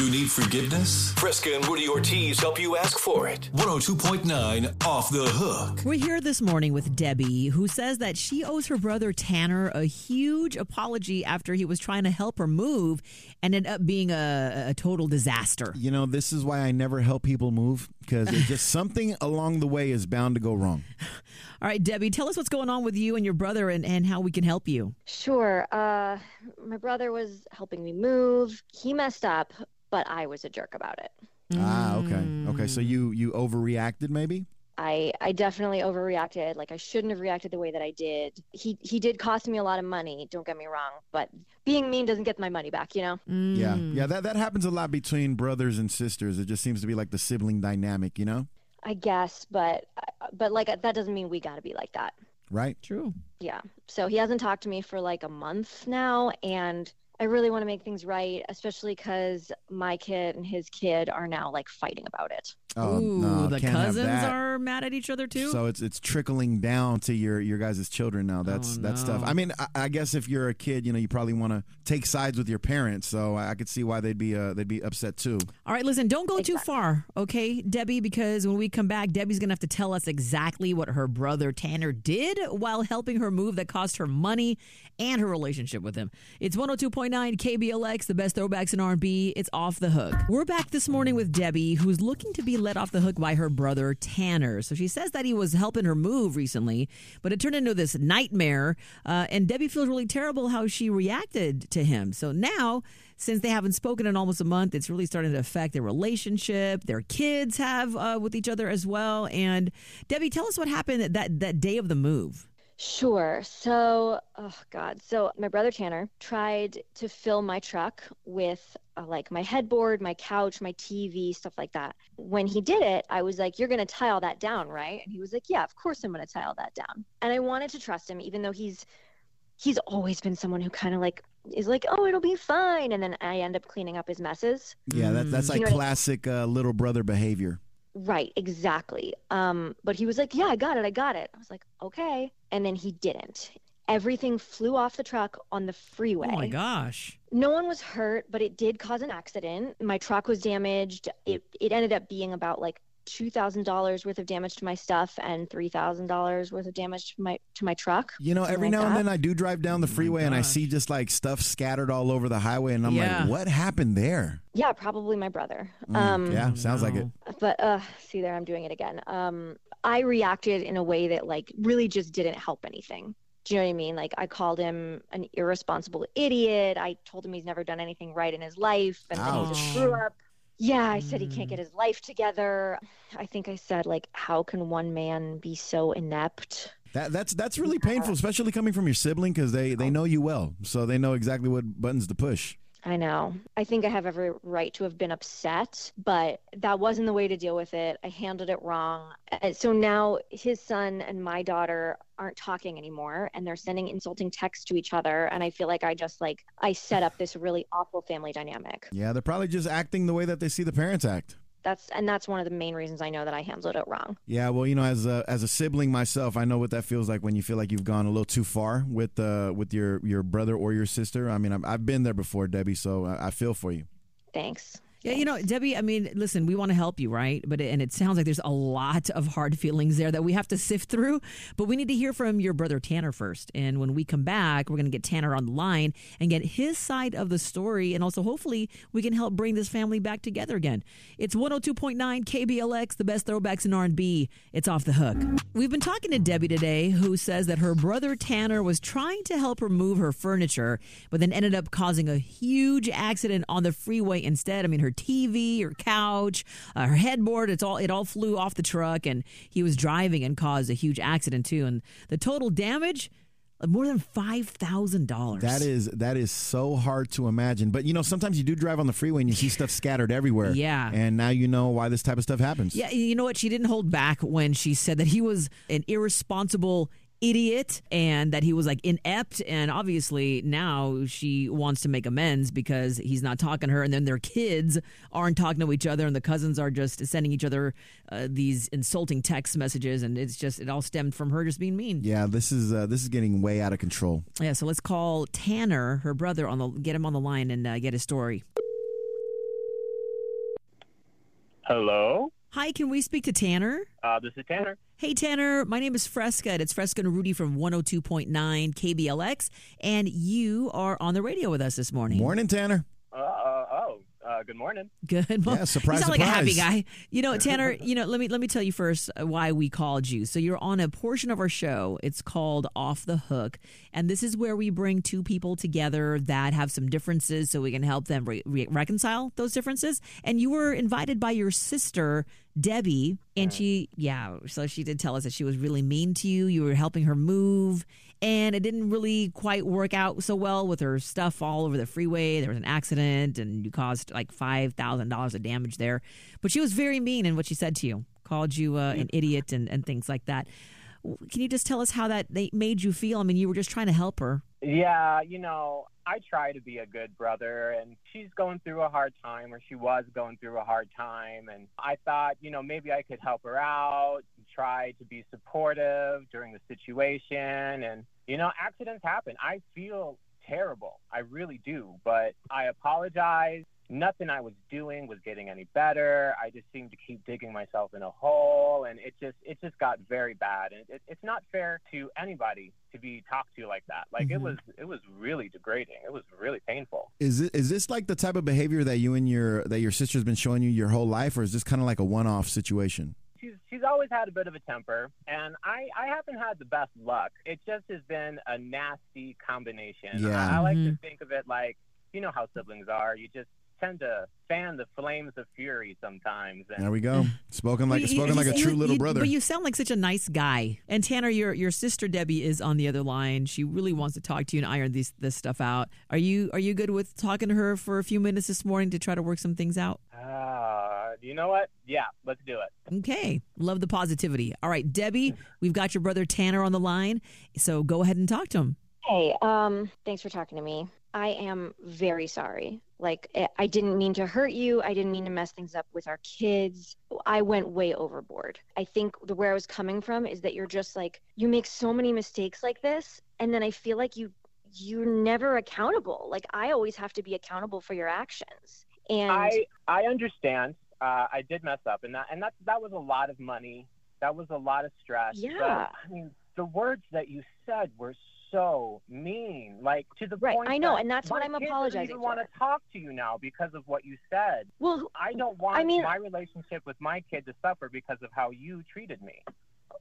You need forgiveness? Fresca and Woody Ortiz help you ask for it. 102.9 Off the Hook. We're here this morning with Debbie, who says that she owes her brother Tanner a huge apology after he was trying to help her move and ended up being a, a total disaster. You know, this is why I never help people move because it's just something along the way is bound to go wrong. All right, Debbie, tell us what's going on with you and your brother and, and how we can help you. Sure. Uh, my brother was helping me move. He messed up, but I was a jerk about it. Ah, okay. Okay, so you you overreacted maybe? I I definitely overreacted. Like I shouldn't have reacted the way that I did. He he did cost me a lot of money. Don't get me wrong, but being mean doesn't get my money back. You know. Yeah. Yeah, that that happens a lot between brothers and sisters. It just seems to be like the sibling dynamic, you know? I guess, but but like that doesn't mean we got to be like that. Right? True. Yeah. So he hasn't talked to me for like a month now, and I really want to make things right, especially because my kid and his kid are now like fighting about it. Oh, Ooh, no, the cousins are mad at each other too. So it's it's trickling down to your your guys' children now. That's Oh, that's no. tough. I mean, I, I guess if you're a kid, you know, you probably want to take sides with your parents. So I, I could see why they'd be uh, they'd be upset too. All right, listen, don't go too far, okay, Debbie, because when we come back, Debbie's going to have to tell us exactly what her brother Tanner did while helping her move that cost her money and her relationship with him. It's 102.9 KBLX, the best throwbacks in R&B. It's Off the Hook. We're back this morning with Debbie, who's looking to be let off the hook by her brother Tanner. So she says that he was helping her move recently, but it turned into this nightmare, uh, and Debbie feels really terrible how she reacted to him. So now since they haven't spoken in almost a month, it's really starting to affect their relationship. Their kids have uh, with each other as well. And Debbie, tell us what happened that that day of the move. Sure. So, oh God. So, my brother Tanner tried to fill my truck with uh, like my headboard, my couch, my TV, stuff like that. When he did it, I was like, You're going to tie all that down, right? And he was like, Yeah, of course I'm going to tie all that down. And I wanted to trust him, even though he's he's always been someone who kind of like is like, Oh, it'll be fine. And then I end up cleaning up his messes. Yeah, that, that's You like know what I- classic uh, little brother behavior. Right, exactly. Um, but he was like, "Yeah, I got it. I got it." I was like, "Okay." And then he didn't. Everything flew off the truck on the freeway. Oh my gosh. No one was hurt, but it did cause an accident. My truck was damaged. It it ended up being about like two thousand dollars worth of damage to my stuff and three thousand dollars worth of damage to my to my truck. You know, every like now and then I do drive down the freeway and I see just like stuff scattered all over the highway, and I'm Yeah. like, what happened there? Yeah, probably my brother. Mm, um, yeah, sounds like it. but uh see there i'm doing it again um i reacted in a way that like really just didn't help anything. Do you know what i mean? Like i called him an irresponsible idiot. I told him he's never done anything right in his life and then he just Ouch. grew up. Yeah i said he Mm. can't get his life together. I think i said like how can one man be so inept? That that's that's really painful, especially coming from your sibling because they they know you well, so they know exactly what buttons to push. I know. I think I have every right to have been upset, but that wasn't the way to deal with it. I handled it wrong. And so now his son and my daughter aren't talking anymore and they're sending insulting texts to each other and I feel like I just like I set up this really awful family dynamic. Yeah, they're probably just acting the way that they see the parents act. That's and that's one of the main reasons I know that I handled it wrong. Yeah, well, you know, as a as a sibling myself, I know what that feels like when you feel like you've gone a little too far with uh with your your brother or your sister. I mean, I've, I've been there before, Debbie, so I, I feel for you. Thanks. Yeah, you know, Debbie, I mean, listen, we want to help you, right? But and it sounds like there's a lot of hard feelings there that we have to sift through, but we need to hear from your brother Tanner first. And when we come back, we're going to get Tanner on the line and get his side of the story and also hopefully we can help bring this family back together again. It's 102.9 KBLX, the best throwbacks in R&B. It's off the hook. We've been talking to Debbie today who says that her brother Tanner was trying to help her move her furniture, but then ended up causing a huge accident on the freeway instead. I mean, her TV, her couch, uh, her headboard, it's all it all flew off the truck and he was driving and caused a huge accident too. And the total damage uh, more than $5,000. That is that is so hard to imagine. But you know, sometimes you do drive on the freeway and you see stuff scattered everywhere. Yeah. and now you know why this type of stuff happens. Yeah, you know what? She didn't hold back when she said that he was an irresponsible idiot and that he was like inept. And obviously now she wants to make amends because he's not talking to her. And then their kids aren't talking to each other and the cousins are just sending each other uh, these insulting text messages. And it's just it all stemmed from her just being mean. Yeah, this is uh, this is getting way out of control. yeah so let's call tanner her brother on the get him on the line and uh, get his story. Hello, Hi, can we speak to Tanner? uh, this is Tanner. Hey, Tanner, my name is Fresca. and It's Fresca and Rudy from 102.9 KBLX, and you are on the radio with us this morning. Morning, Tanner. Uh, uh, good morning. Good. morning. Yeah, surprise, You sound like a happy guy. You know, Tanner. You know, let me let me tell you first uh, why we called you. So you're on a portion of our show. It's called Off the Hook, and this is where we bring two people together that have some differences, so we can help them re- re- reconcile those differences. And you were invited by your sister. Debbie, and she, yeah, so she did tell us that she was really mean to you. You were helping her move, and it didn't really quite work out so well with her stuff all over the freeway. There was an accident, and you caused like five thousand dollars of damage there. But she was very mean in what she said to you, called you uh, an idiot, and, and things like that. Can you just tell us how that they made you feel? I mean, you were just trying to help her. Yeah, you know, I try to be a good brother, and she's going through a hard time, or she was going through a hard time. And I thought, you know, maybe I could help her out, try to be supportive during the situation. And, you know, accidents happen. I feel terrible. I really do. But I apologize. Nothing I was doing was getting any better. I just seemed to keep digging myself in a hole, and it just it just got very bad. And it, it's not fair to anybody to be talked to like that. Like it Mhm. was it was really degrading. It was really painful. Is it, is this like the type of behavior that you and your that your sister's been showing you your whole life, or is this kind of like a one off situation? She's she's always had a bit of a temper, and I I haven't had the best luck. It just has been a nasty combination. Yeah. I, I like to Mhm. think of it like you know how siblings are. You just tend to fan the flames of fury sometimes. And There we go. Spoken like You- spoken you- like a you- true little brother. But you sound like such a nice guy. And Tanner, your your sister Debbie is on the other line. She really wants to talk to you and iron these this stuff out. Are you are you good with talking to her for a few minutes this morning to try to work some things out? uh, you know what? Yeah, let's do it. Okay. Love the positivity. All right, Debbie, we've got your brother Tanner on the line. So go ahead and talk to him. Hey, um, thanks for talking to me. I am very sorry. Like, I- I didn't mean to hurt you. I didn't mean to mess things up with our kids. I went way overboard. I think the where I was coming from is that you're just like you make so many mistakes like this, and then I feel like you you're never accountable. Like I always have to be accountable for your actions. And I I understand. Uh, I did mess up, and that and that that was a lot of money. That was a lot of stress. Yeah. But, I mean, the words that you said were so mean, like to the Right, point. I know, that and that's what I'm kids don't want to talk to you now because of what you said. well, I don't want I mean- my relationship with my kid to suffer because of how you treated me.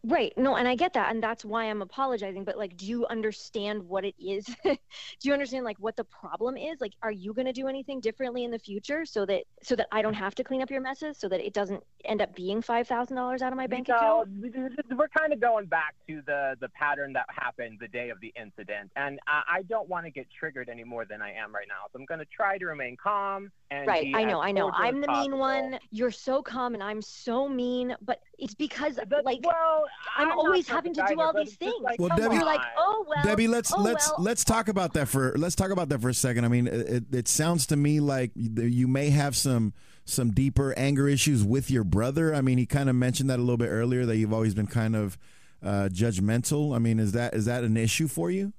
Right. No, and I get that. And that's why I'm apologizing. But like, do you understand what it is? do you understand like what the problem is? Like, are you going to do anything differently in the future so that, so that I don't have to clean up your messes so that it doesn't end up being $5,000 out of my bank no, account? we- we- we're kind of going back to the the pattern that happened the day of the incident, and I, I don't want to get triggered any more than I am right now. So I'm going to try to remain calm and Right. I know. I know. I'm as the mean possible. one. You're so calm and I'm so mean, but it's because The- like, well, I'm not always having to do either, all these things. like, Well, Debbie- like, oh, well. Debbie, let's oh, let's well. let's talk about that for let's talk about that for a second. I mean, it, it sounds to me like you may have some some deeper anger issues with your brother. I mean, he kind of mentioned that a little bit earlier that you've always been kind of uh, judgmental. I mean, is that is that an issue for you?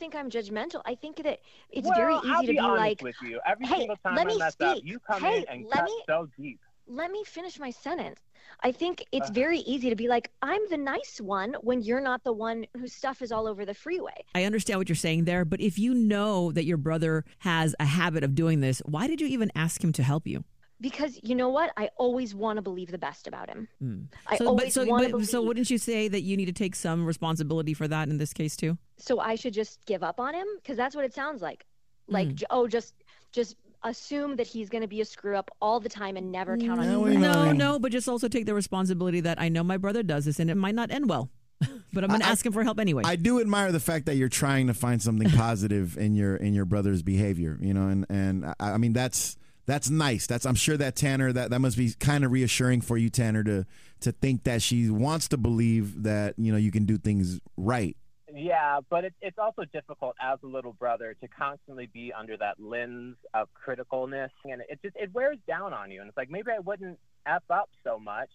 I think I'm judgmental. I think that it's well, very I'll easy to be be honest like, with you. Every "Hey, single time let I me mess up, you come Hey, in and let cut me- so deep. let me finish my sentence. I think it's Uh. very easy to be like, I'm the nice one when you're not the one whose stuff is all over the freeway. I understand what you're saying there, but if you know that your brother has a habit of doing this, why did you even ask him to help you? Because you know what? I always want to believe the best about him. I Hmm. So, but, always so, want to but, believe. so wouldn't you say that you need to take some responsibility for that in this case too? so I should just give up on him because that's what it sounds like. Like, Mm. oh, just just assume that he's going to be a screw up all the time and never count on No, you. we for know. No, no, but just also take the responsibility that I know my brother does this and it might not end well. but I'm going to ask him for help anyway. I do admire the fact that you're trying to find something positive in your in your brother's behavior. You know, and and I, I mean that's that's nice. That's I'm sure that Tanner that that must be kind of reassuring for you, Tanner, to to think that she wants to believe that you know you can do things right. Yeah, but it, it's also difficult as a little brother to constantly be under that lens of criticalness, and it just it wears down on you. And it's like maybe I wouldn't f up so much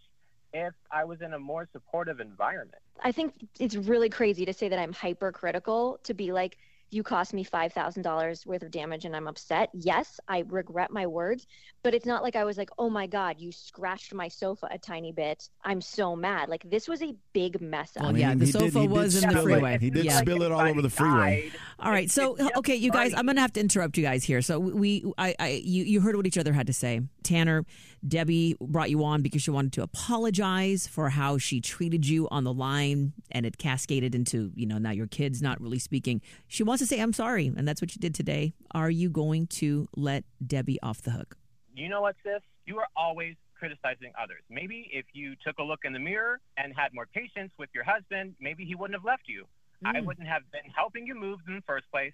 if I was in a more supportive environment. I think it's really crazy to say that I'm hypercritical to be like, you cost me $5,000 worth of damage and I'm upset. Yes, I regret my words, but it's not like I was like, oh my God, you scratched my sofa a tiny bit. I'm so mad. Like, this was a big mess up. Well, I mean, yeah, the sofa did was in the spill it. freeway. He did Yeah. spill it all over the freeway. All right, so okay, you guys, I'm gonna have to interrupt you guys here. So we, I, I, you, you heard what each other had to say. Tanner, Debbie brought you on because she wanted to apologize for how she treated you on the line, and it cascaded into, you know, now your kid's not really speaking. She wants to say, "I'm sorry," and that's what you did today. Are you going to let Debbie off the hook? You know what, sis? You are always criticizing others. Maybe if you took a look in the mirror and had more patience with your husband, maybe he wouldn't have left you. I wouldn't have been helping you move in the first place.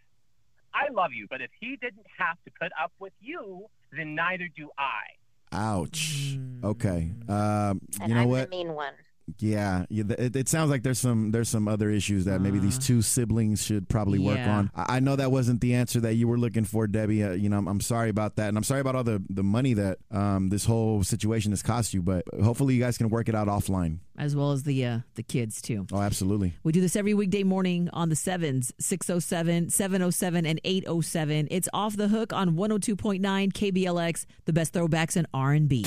I love you, but if he didn't have to put up with you, then neither do I. Ouch. Mm. Okay. Um, and you know I'm what? the mean one. Yeah, it, it sounds like there's some there's some other issues that maybe these two siblings should probably work. Yeah. on. I, I know that wasn't the answer that you were looking for, Debbie. Uh, you know, I'm, I'm sorry about that, and I'm sorry about all the the money that um, this whole situation has cost you. But hopefully, you guys can work it out offline. As well as the uh, the kids too. Oh, absolutely. We do this every weekday morning on the sevens, 607, 707, and 807. It's off the hook on 102.9 KBLX, the best throwbacks in R&B.